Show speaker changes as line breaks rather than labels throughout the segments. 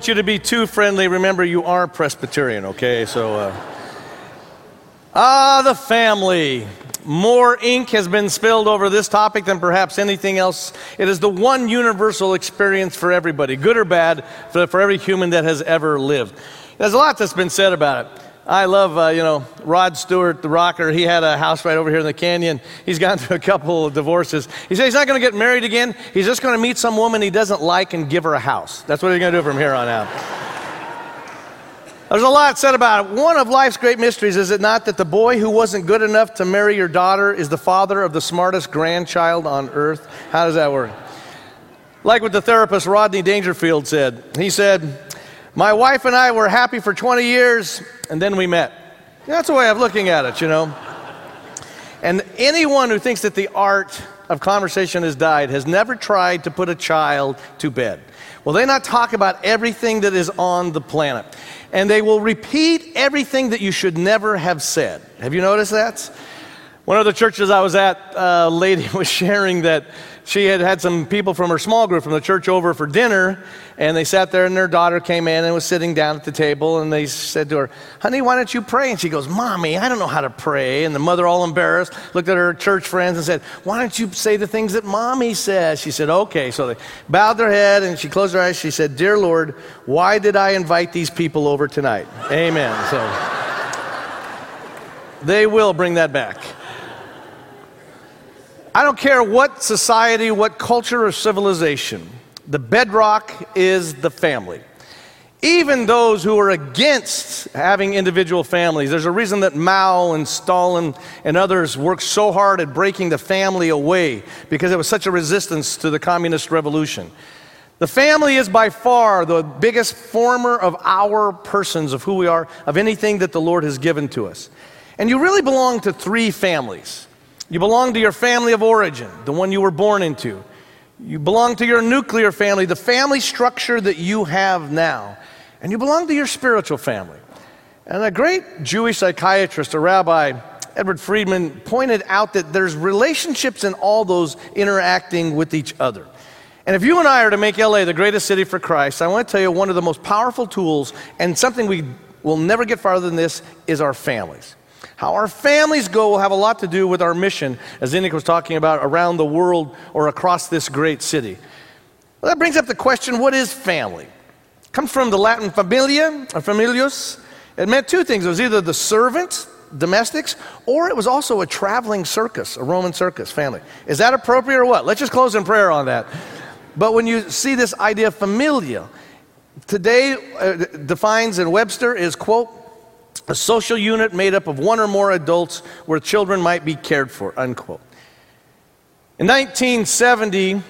Want you to be too friendly. Remember, you are Presbyterian, okay? So, uh, ah, the family. More ink has been spilled over this topic than perhaps anything else. It is the one universal experience for everybody, good or bad, for, for every human that has ever lived. There's a lot that's been said about it. I love, uh, you know, Rod Stewart, the rocker. He had a house right over here in the canyon. He's gone through a couple of divorces. He said he's not going to get married again. He's just going to meet some woman he doesn't like and give her a house. That's what he's going to do from here on out. There's a lot said about it. One of life's great mysteries is it not that the boy who wasn't good enough to marry your daughter is the father of the smartest grandchild on earth? How does that work? Like what the therapist Rodney Dangerfield said. He said, My wife and I were happy for 20 years, and then we met. That's a way of looking at it, you know. And anyone who thinks that the art of conversation has died has never tried to put a child to bed. Will they not talk about everything that is on the planet? and they will repeat everything that you should never have said. Have you noticed that? One of the churches I was at, a lady was sharing that she had had some people from her small group from the church over for dinner, and they sat there, and their daughter came in and was sitting down at the table, and they said to her, Honey, why don't you pray? And she goes, Mommy, I don't know how to pray. And the mother, all embarrassed, looked at her church friends and said, Why don't you say the things that Mommy says? She said, Okay. So they bowed their head, and she closed her eyes. She said, Dear Lord, why did I invite these people over tonight? Amen. So they will bring that back. I don't care what society, what culture or civilization, the bedrock is the family. Even those who are against having individual families, there's a reason that Mao and Stalin and others worked so hard at breaking the family away because it was such a resistance to the communist revolution. The family is by far the biggest former of our persons, of who we are, of anything that the Lord has given to us. And you really belong to three families. You belong to your family of origin, the one you were born into. You belong to your nuclear family, the family structure that you have now. And you belong to your spiritual family. And a great Jewish psychiatrist, a rabbi, Edward Friedman, pointed out that there's relationships in all those interacting with each other. And if you and I are to make LA the greatest city for Christ, I want to tell you one of the most powerful tools and something we will never get farther than this is our families. How our families go will have a lot to do with our mission, as Enoch was talking about, around the world or across this great city. Well, that brings up the question what is family? It comes from the Latin familia, or familius. It meant two things it was either the servant, domestics, or it was also a traveling circus, a Roman circus family. Is that appropriate or what? Let's just close in prayer on that. But when you see this idea of familia, today uh, defines in Webster is, quote, a social unit made up of one or more adults where children might be cared for, unquote. In 1970,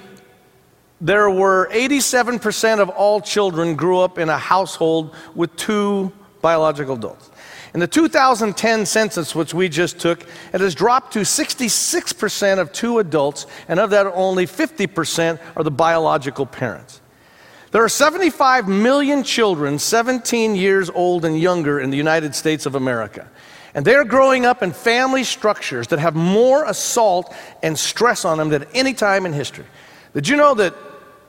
there were 87% of all children grew up in a household with two biological adults. In the 2010 census, which we just took, it has dropped to 66% of two adults, and of that, only 50% are the biological parents. There are 75 million children 17 years old and younger in the United States of America. And they're growing up in family structures that have more assault and stress on them than any time in history. Did you know that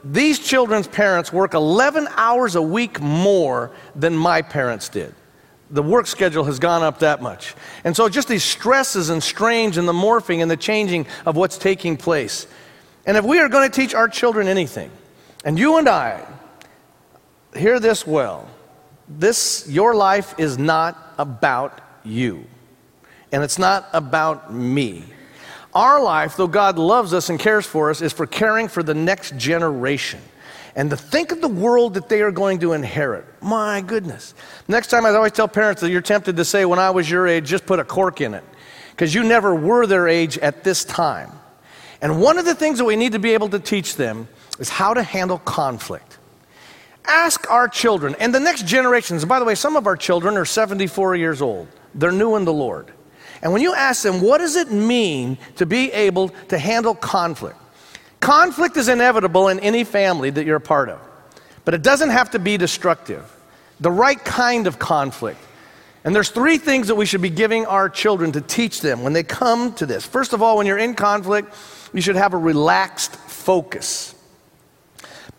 these children's parents work 11 hours a week more than my parents did? The work schedule has gone up that much. And so, just these stresses and strains and the morphing and the changing of what's taking place. And if we are going to teach our children anything, and you and I, hear this well. This, your life is not about you, and it's not about me. Our life, though God loves us and cares for us, is for caring for the next generation. And to think of the world that they are going to inherit. My goodness. Next time, I always tell parents that you're tempted to say, when I was your age, just put a cork in it. Because you never were their age at this time. And one of the things that we need to be able to teach them is how to handle conflict. Ask our children and the next generations. By the way, some of our children are 74 years old, they're new in the Lord. And when you ask them, what does it mean to be able to handle conflict? Conflict is inevitable in any family that you're a part of, but it doesn't have to be destructive. The right kind of conflict. And there's three things that we should be giving our children to teach them when they come to this. First of all, when you're in conflict, you should have a relaxed focus.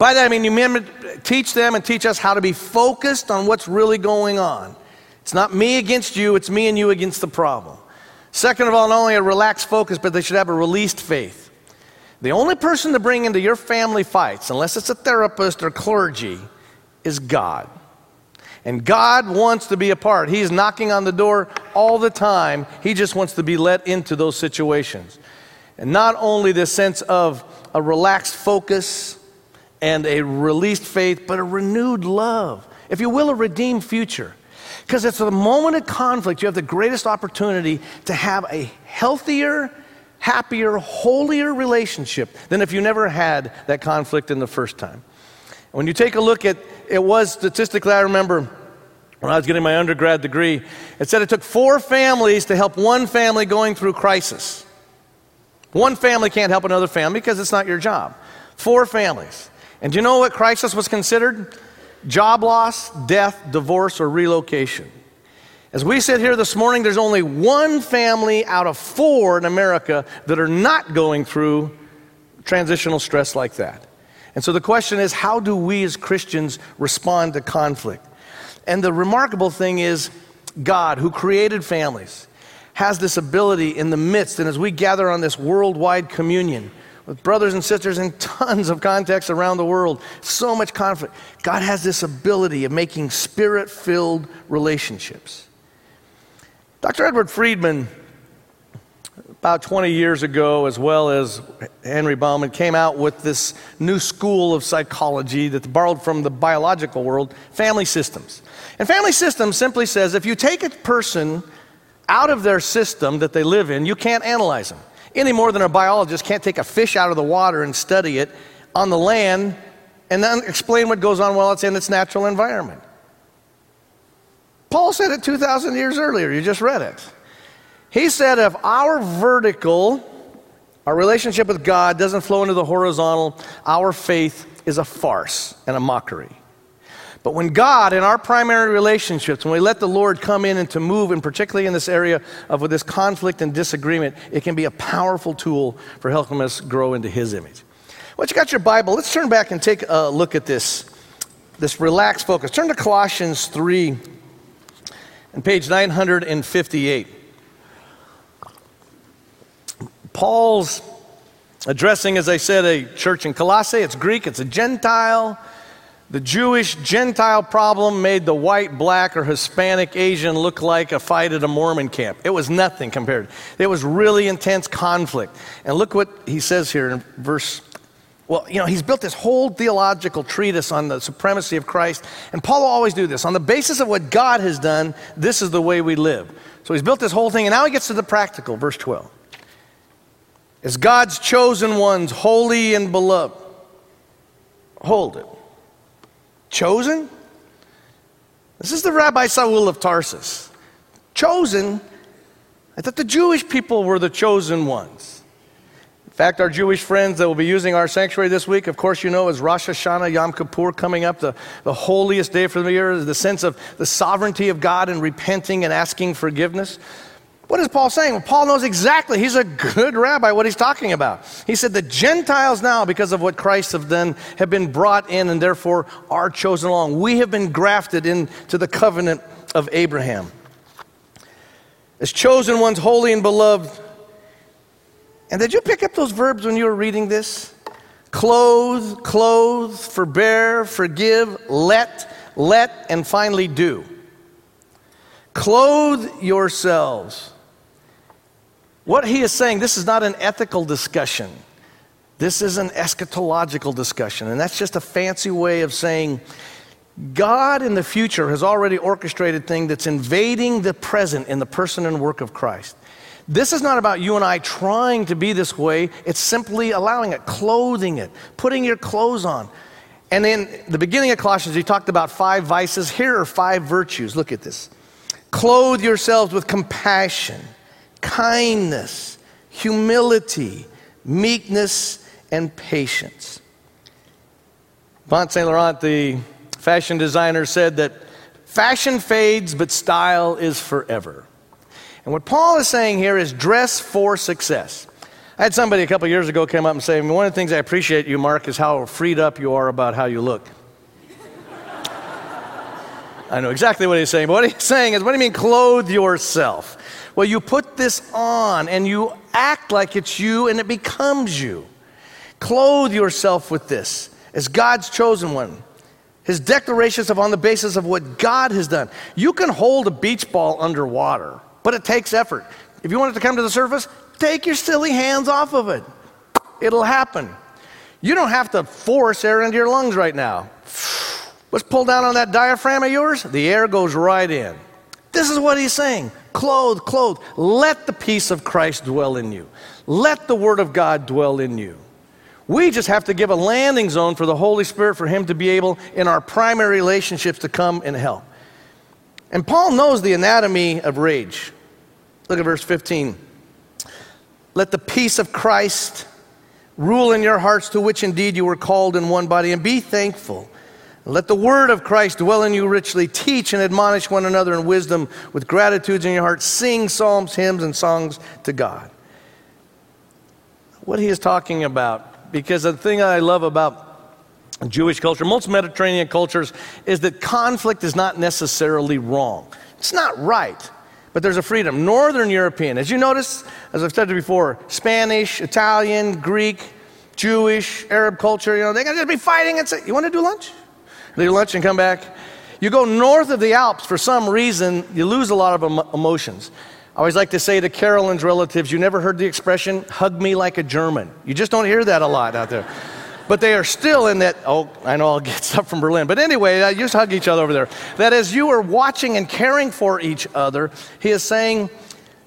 By that I mean you teach them and teach us how to be focused on what's really going on. It's not me against you, it's me and you against the problem. Second of all, not only a relaxed focus, but they should have a released faith. The only person to bring into your family fights, unless it's a therapist or clergy, is God. And God wants to be a part. He's knocking on the door all the time. He just wants to be let into those situations. And not only this sense of a relaxed focus and a released faith, but a renewed love. If you will, a redeemed future. Because it's the moment of conflict you have the greatest opportunity to have a healthier, happier, holier relationship than if you never had that conflict in the first time. When you take a look at it was statistically, I remember when I was getting my undergrad degree, it said it took four families to help one family going through crisis. One family can't help another family because it's not your job. Four families. And do you know what crisis was considered? Job loss, death, divorce, or relocation. As we sit here this morning, there's only one family out of four in America that are not going through transitional stress like that. And so the question is how do we as Christians respond to conflict? And the remarkable thing is, God, who created families, has this ability in the midst, and as we gather on this worldwide communion with brothers and sisters in tons of contexts around the world, so much conflict, God has this ability of making spirit filled relationships. Dr. Edward Friedman, about 20 years ago, as well as Henry Bauman, came out with this new school of psychology that's borrowed from the biological world family systems. And family systems simply says if you take a person out of their system that they live in, you can't analyze them. Any more than a biologist can't take a fish out of the water and study it on the land and then explain what goes on while it's in its natural environment. Paul said it 2,000 years earlier. You just read it. He said if our vertical, our relationship with God, doesn't flow into the horizontal, our faith is a farce and a mockery. But when God, in our primary relationships, when we let the Lord come in and to move, and particularly in this area of this conflict and disagreement, it can be a powerful tool for helping us grow into His image. Once you got your Bible, let's turn back and take a look at this, this relaxed focus. Turn to Colossians 3 and page 958. Paul's addressing, as I said, a church in Colossae. It's Greek, it's a Gentile. The Jewish Gentile problem made the white, black, or Hispanic Asian look like a fight at a Mormon camp. It was nothing compared. It was really intense conflict. And look what he says here in verse. Well, you know, he's built this whole theological treatise on the supremacy of Christ. And Paul will always do this. On the basis of what God has done, this is the way we live. So he's built this whole thing, and now he gets to the practical, verse 12. As God's chosen ones, holy and beloved. Hold it. Chosen? This is the Rabbi Saul of Tarsus. Chosen? I thought the Jewish people were the chosen ones. In fact, our Jewish friends that will be using our sanctuary this week, of course, you know, is Rosh Hashanah, Yom Kippur coming up, the, the holiest day for the year, the sense of the sovereignty of God and repenting and asking forgiveness. What is Paul saying? Well, Paul knows exactly. He's a good rabbi what he's talking about. He said the Gentiles now, because of what Christ have done, have been brought in and therefore are chosen along. We have been grafted into the covenant of Abraham. As chosen ones, holy and beloved. And did you pick up those verbs when you were reading this? Clothe, clothe, forbear, forgive, let, let, and finally do. Clothe yourselves. What he is saying, this is not an ethical discussion. This is an eschatological discussion. And that's just a fancy way of saying God in the future has already orchestrated things that's invading the present in the person and work of Christ. This is not about you and I trying to be this way. It's simply allowing it, clothing it, putting your clothes on. And in the beginning of Colossians, he talked about five vices. Here are five virtues. Look at this. Clothe yourselves with compassion kindness, humility, meekness, and patience. Yves Saint Laurent, the fashion designer, said that fashion fades, but style is forever. And what Paul is saying here is dress for success. I had somebody a couple years ago come up and say, One of the things I appreciate you, Mark, is how freed up you are about how you look. I know exactly what he's saying. But what he's saying is, what do you mean, clothe yourself? Well, you put this on and you act like it's you and it becomes you. Clothe yourself with this as God's chosen one. His declarations of on the basis of what God has done. You can hold a beach ball underwater, but it takes effort. If you want it to come to the surface, take your silly hands off of it. It'll happen. You don't have to force air into your lungs right now. Let's pull down on that diaphragm of yours. The air goes right in. This is what he's saying. Clothe, clothe. Let the peace of Christ dwell in you. Let the word of God dwell in you. We just have to give a landing zone for the Holy Spirit for Him to be able, in our primary relationships, to come and help. And Paul knows the anatomy of rage. Look at verse 15. Let the peace of Christ rule in your hearts, to which indeed you were called in one body, and be thankful. Let the word of Christ dwell in you richly. Teach and admonish one another in wisdom with gratitudes in your heart. Sing psalms, hymns, and songs to God. What he is talking about because the thing I love about Jewish culture, most Mediterranean cultures, is that conflict is not necessarily wrong. It's not right, but there's a freedom. Northern European, as you notice, as I've said before, Spanish, Italian, Greek, Jewish, Arab culture, you know, they're going to be fighting and say, You want to do lunch? Do lunch and come back. You go north of the Alps, for some reason, you lose a lot of emotions. I always like to say to Carolyn's relatives, you never heard the expression, hug me like a German. You just don't hear that a lot out there. But they are still in that, oh, I know I'll get stuff from Berlin. But anyway, uh, just hug each other over there. That as you are watching and caring for each other, he is saying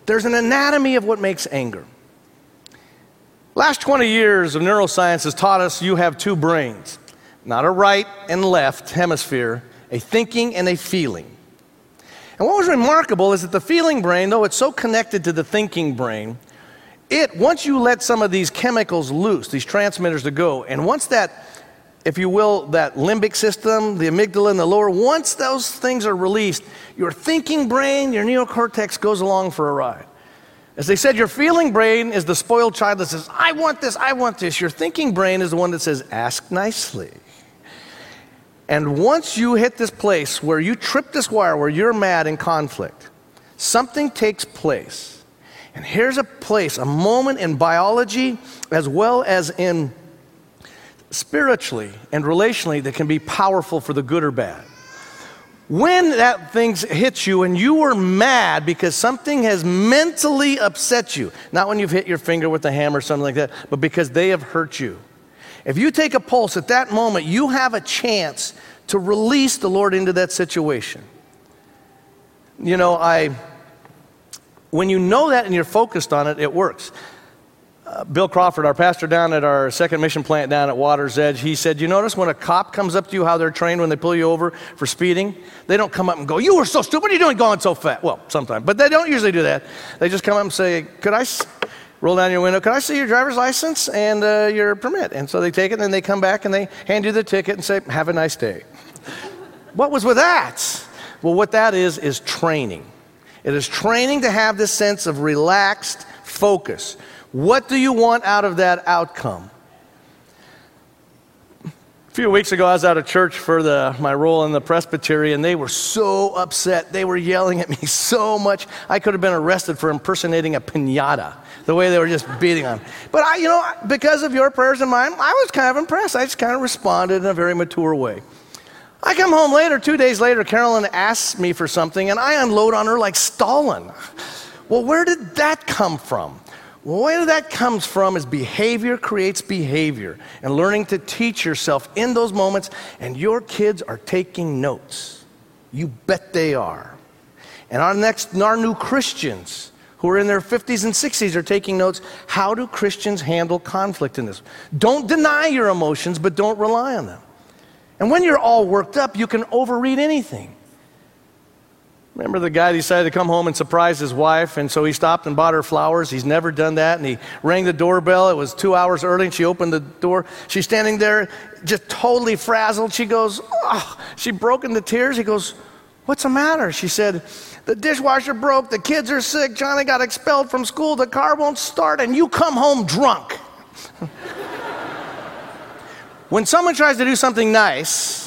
there's an anatomy of what makes anger. Last 20 years of neuroscience has taught us you have two brains, not a right and left hemisphere, a thinking and a feeling. And what was remarkable is that the feeling brain, though it's so connected to the thinking brain, it, once you let some of these chemicals loose, these transmitters to go, and once that, if you will, that limbic system, the amygdala and the lower, once those things are released, your thinking brain, your neocortex goes along for a ride. As they said, your feeling brain is the spoiled child that says, I want this, I want this. Your thinking brain is the one that says, ask nicely. And once you hit this place where you trip this wire, where you're mad in conflict, something takes place. And here's a place, a moment in biology as well as in spiritually and relationally that can be powerful for the good or bad. When that thing hits you and you are mad because something has mentally upset you, not when you've hit your finger with a hammer or something like that, but because they have hurt you if you take a pulse at that moment, you have a chance to release the Lord into that situation. You know, I, when you know that and you're focused on it, it works. Uh, Bill Crawford, our pastor down at our second mission plant down at Water's Edge, he said, You notice when a cop comes up to you, how they're trained when they pull you over for speeding? They don't come up and go, You were so stupid. What are you doing going so fast? Well, sometimes, but they don't usually do that. They just come up and say, Could I, roll down your window. Can I see your driver's license and uh, your permit? And so they take it and they come back and they hand you the ticket and say, Have a nice day. what was with that? Well, what that is, is training. It is training to have this sense of relaxed focus. What do you want out of that outcome? A few weeks ago, I was out of church for the, my role in the presbytery, and they were so upset. They were yelling at me so much, I could have been arrested for impersonating a pinata, the way they were just beating on. But I, you know, because of your prayers and mine, I was kind of impressed. I just kind of responded in a very mature way. I come home later, two days later, Carolyn asks me for something, and I unload on her like Stalin. Well, where did that come from? Where that comes from is behavior creates behavior, and learning to teach yourself in those moments, and your kids are taking notes. You bet they are. And our next, our new Christians who are in their 50s and 60s are taking notes. How do Christians handle conflict in this? Don't deny your emotions, but don't rely on them. And when you're all worked up, you can overread anything. Remember the guy decided to come home and surprise his wife, and so he stopped and bought her flowers. He's never done that, and he rang the doorbell. It was two hours early, and she opened the door. She's standing there, just totally frazzled. She goes, oh, she broke into tears. He goes, What's the matter? She said, The dishwasher broke, the kids are sick, Johnny got expelled from school, the car won't start, and you come home drunk. when someone tries to do something nice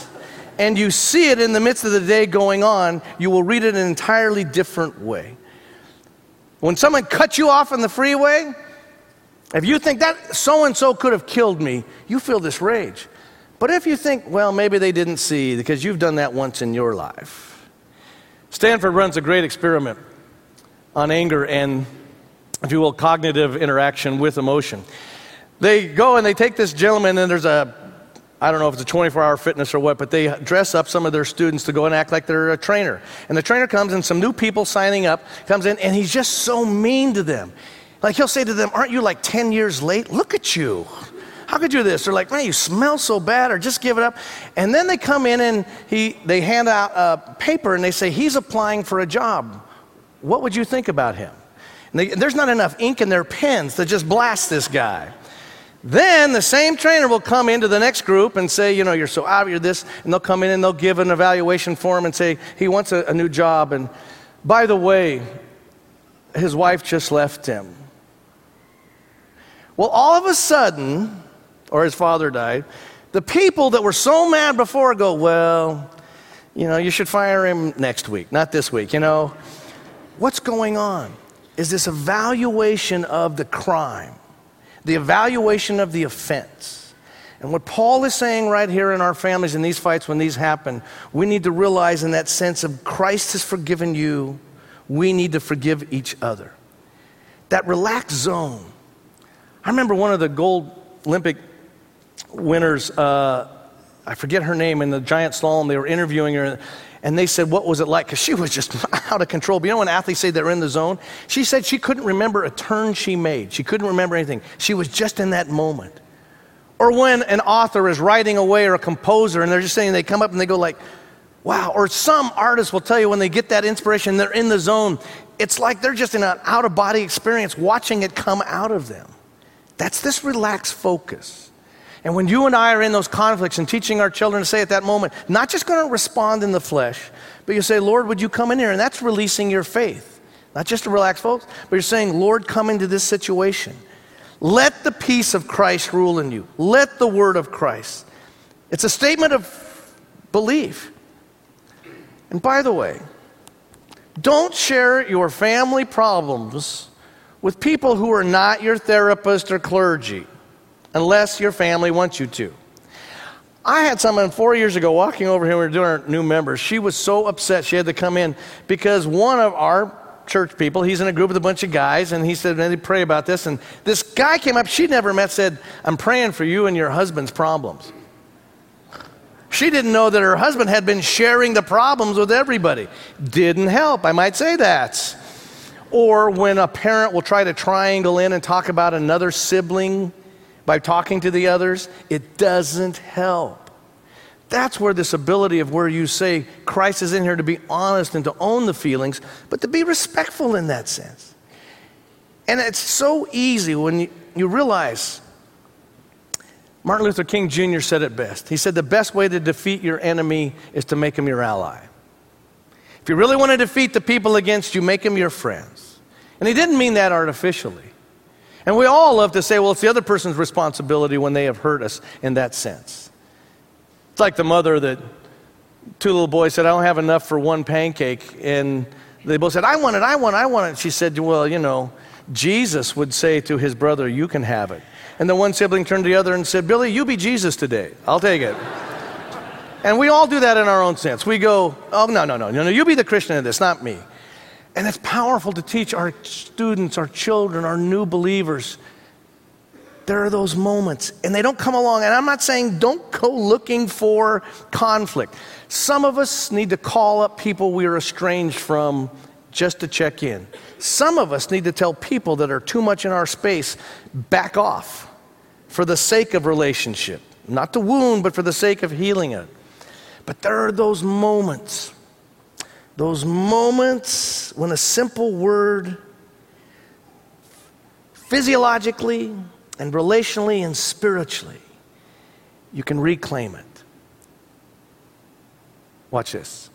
and you see it in the midst of the day going on, you will read it an entirely different way. When someone cuts you off on the freeway, if you think that so and so could have killed me, you feel this rage. But if you think, well, maybe they didn't see because you've done that once in your life. Stanford runs a great experiment on anger and, if you will, cognitive interaction with emotion. They go and they take this gentleman, and there's a, I don't know if it's a 24 hour fitness or what, but they dress up some of their students to go and act like they're a trainer. And the trainer comes, and some new people signing up comes in, and he's just so mean to them. Like he'll say to them, Aren't you like 10 years late? Look at you. How could you do this? They're like, man, you smell so bad, or just give it up. And then they come in and he, they hand out a paper and they say, he's applying for a job. What would you think about him? They, there's not enough ink in their pens to just blast this guy. Then the same trainer will come into the next group and say, you know, you're so out, you're this, and they'll come in and they'll give an evaluation form and say, he wants a, a new job. And by the way, his wife just left him. Well, all of a sudden, or his father died, the people that were so mad before go, well, you know, you should fire him next week, not this week, you know. What's going on? Is this evaluation of the crime, the evaluation of the offense. And what Paul is saying right here in our families in these fights, when these happen, we need to realize in that sense of Christ has forgiven you, we need to forgive each other. That relaxed zone. I remember one of the gold Olympic winners, uh, I forget her name, in the giant slalom, they were interviewing her, and they said, What was it like? Because she was just out of control. But you know when athletes say they're in the zone? She said she couldn't remember a turn she made, she couldn't remember anything. She was just in that moment. Or when an author is writing away or a composer, and they're just saying, they come up and they go, like, wow. Or some artists will tell you when they get that inspiration, they're in the zone. It's like they're just in an out of body experience watching it come out of them. That's this relaxed focus. And when you and I are in those conflicts and teaching our children to say at that moment, not just going to respond in the flesh, but you say, Lord, would you come in here? And that's releasing your faith. Not just to relax, folks, but you're saying, Lord, come into this situation. Let the peace of Christ rule in you. Let the word of Christ. It's a statement of belief. And by the way, don't share your family problems with people who are not your therapist or clergy unless your family wants you to. I had someone four years ago walking over here, we were doing our new members. She was so upset she had to come in because one of our church people, he's in a group with a bunch of guys, and he said, they pray about this. And this guy came up, she'd never met, said, I'm praying for you and your husband's problems. She didn't know that her husband had been sharing the problems with everybody. Didn't help, I might say that. Or when a parent will try to triangle in and talk about another sibling by talking to the others, it doesn't help. That's where this ability of where you say Christ is in here to be honest and to own the feelings, but to be respectful in that sense. And it's so easy when you, you realize Martin Luther King Jr. said it best. He said, The best way to defeat your enemy is to make him your ally. If you really want to defeat the people against you, make them your friends. And he didn't mean that artificially. And we all love to say, well, it's the other person's responsibility when they have hurt us in that sense. It's like the mother that two little boys said, I don't have enough for one pancake. And they both said, I want it, I want it, I want it. She said, Well, you know, Jesus would say to his brother, You can have it. And the one sibling turned to the other and said, Billy, you be Jesus today. I'll take it. and we all do that in our own sense. We go, Oh, no, no, no, no, no, you be the Christian in this, not me. And it's powerful to teach our students, our children, our new believers. There are those moments, and they don't come along. And I'm not saying don't go looking for conflict. Some of us need to call up people we are estranged from just to check in. Some of us need to tell people that are too much in our space, back off for the sake of relationship. Not to wound, but for the sake of healing it. But there are those moments those moments when a simple word physiologically and relationally and spiritually, you can reclaim it. Watch this.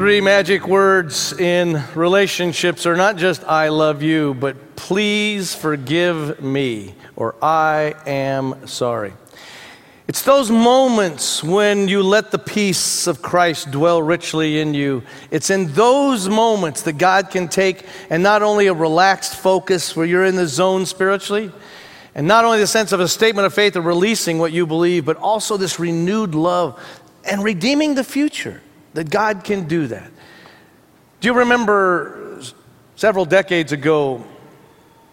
Three magic words in relationships are not just I love you, but please forgive me or I am sorry. It's those moments when you let the peace of Christ dwell richly in you. It's in those moments that God can take and not only a relaxed focus where you're in the zone spiritually, and not only the sense of a statement of faith of releasing what you believe, but also this renewed love and redeeming the future that God can do that. Do you remember several decades ago,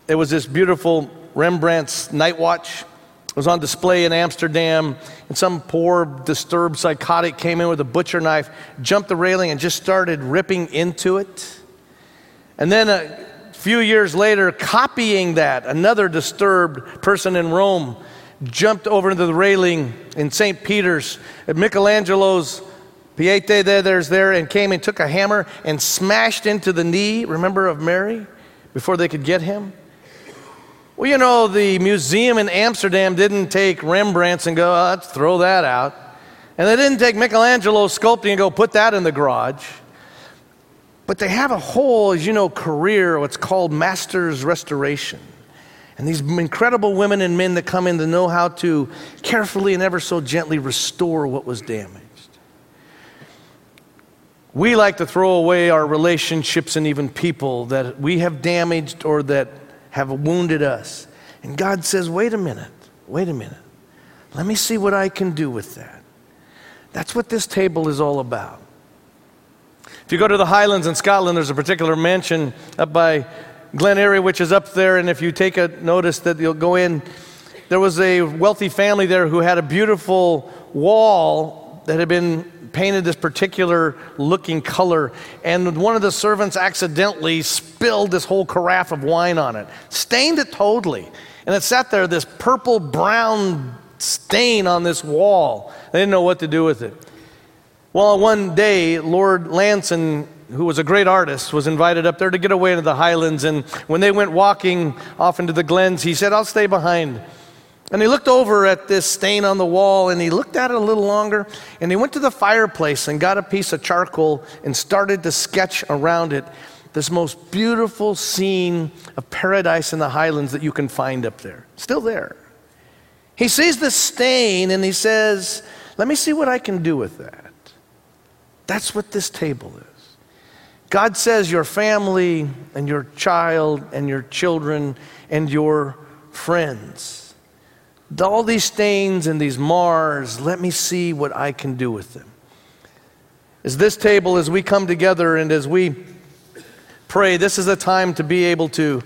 there was this beautiful Rembrandt's Night Watch? It was on display in Amsterdam, and some poor, disturbed psychotic came in with a butcher knife, jumped the railing, and just started ripping into it. And then a few years later, copying that, another disturbed person in Rome jumped over into the railing in St. Peter's at Michelangelo's Pietà there, there's there, and came and took a hammer and smashed into the knee, remember, of Mary before they could get him. Well, you know, the museum in Amsterdam didn't take Rembrandt's and go, oh, let's throw that out. And they didn't take Michelangelo's sculpting and go, put that in the garage. But they have a whole, as you know, career, what's called master's restoration. And these incredible women and men that come in to know how to carefully and ever so gently restore what was damaged. We like to throw away our relationships and even people that we have damaged or that have wounded us. And God says, wait a minute, wait a minute. Let me see what I can do with that. That's what this table is all about. If you go to the Highlands in Scotland, there's a particular mansion up by Glen Airy, which is up there. And if you take a notice that you'll go in, there was a wealthy family there who had a beautiful wall that had been painted this particular looking color, and one of the servants accidentally spilled this whole carafe of wine on it, stained it totally. And it sat there, this purple brown stain on this wall. They didn't know what to do with it. Well, one day, Lord Lanson, who was a great artist, was invited up there to get away into the highlands. And when they went walking off into the glens, he said, I'll stay behind. And he looked over at this stain on the wall and he looked at it a little longer and he went to the fireplace and got a piece of charcoal and started to sketch around it this most beautiful scene of paradise in the highlands that you can find up there. Still there. He sees the stain and he says, Let me see what I can do with that. That's what this table is. God says, Your family and your child and your children and your friends all these stains and these mars, let me see what I can do with them. As this table, as we come together and as we pray, this is a time to be able to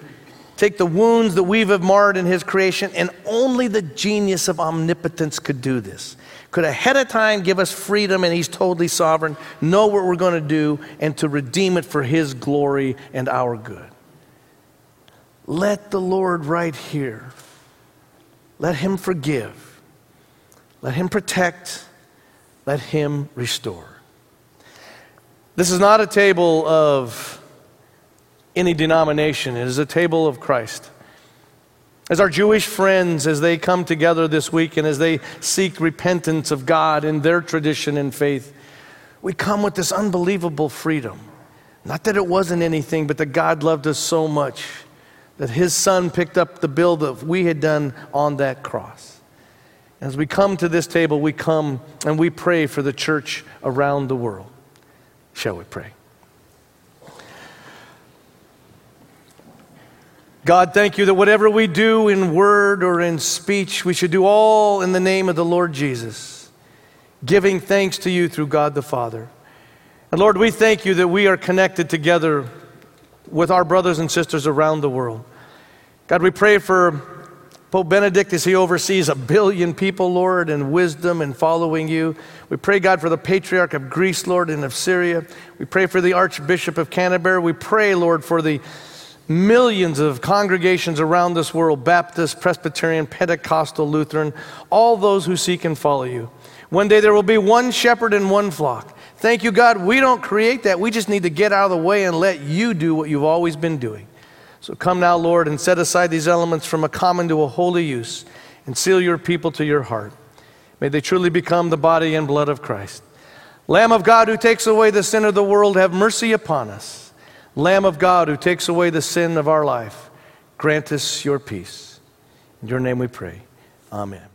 take the wounds that we've marred in His creation, and only the genius of omnipotence could do this. Could ahead of time give us freedom, and He's totally sovereign, know what we're going to do, and to redeem it for His glory and our good. Let the Lord right here let Him forgive. Let Him protect. Let Him restore. This is not a table of any denomination, it is a table of Christ. As our Jewish friends, as they come together this week and as they seek repentance of God in their tradition and faith, we come with this unbelievable freedom. Not that it wasn't anything, but that God loved us so much that his son picked up the bill that we had done on that cross. As we come to this table, we come and we pray for the church around the world. Shall we pray? God, thank you that whatever we do in word or in speech, we should do all in the name of the Lord Jesus, giving thanks to you through God the Father. And Lord, we thank you that we are connected together with our brothers and sisters around the world. God, we pray for Pope Benedict as he oversees a billion people, Lord, in wisdom and following you. We pray, God, for the Patriarch of Greece, Lord, and of Syria. We pray for the Archbishop of Canterbury. We pray, Lord, for the millions of congregations around this world Baptist, Presbyterian, Pentecostal, Lutheran, all those who seek and follow you. One day there will be one shepherd and one flock. Thank you, God. We don't create that. We just need to get out of the way and let you do what you've always been doing. So come now, Lord, and set aside these elements from a common to a holy use and seal your people to your heart. May they truly become the body and blood of Christ. Lamb of God who takes away the sin of the world, have mercy upon us. Lamb of God who takes away the sin of our life, grant us your peace. In your name we pray. Amen.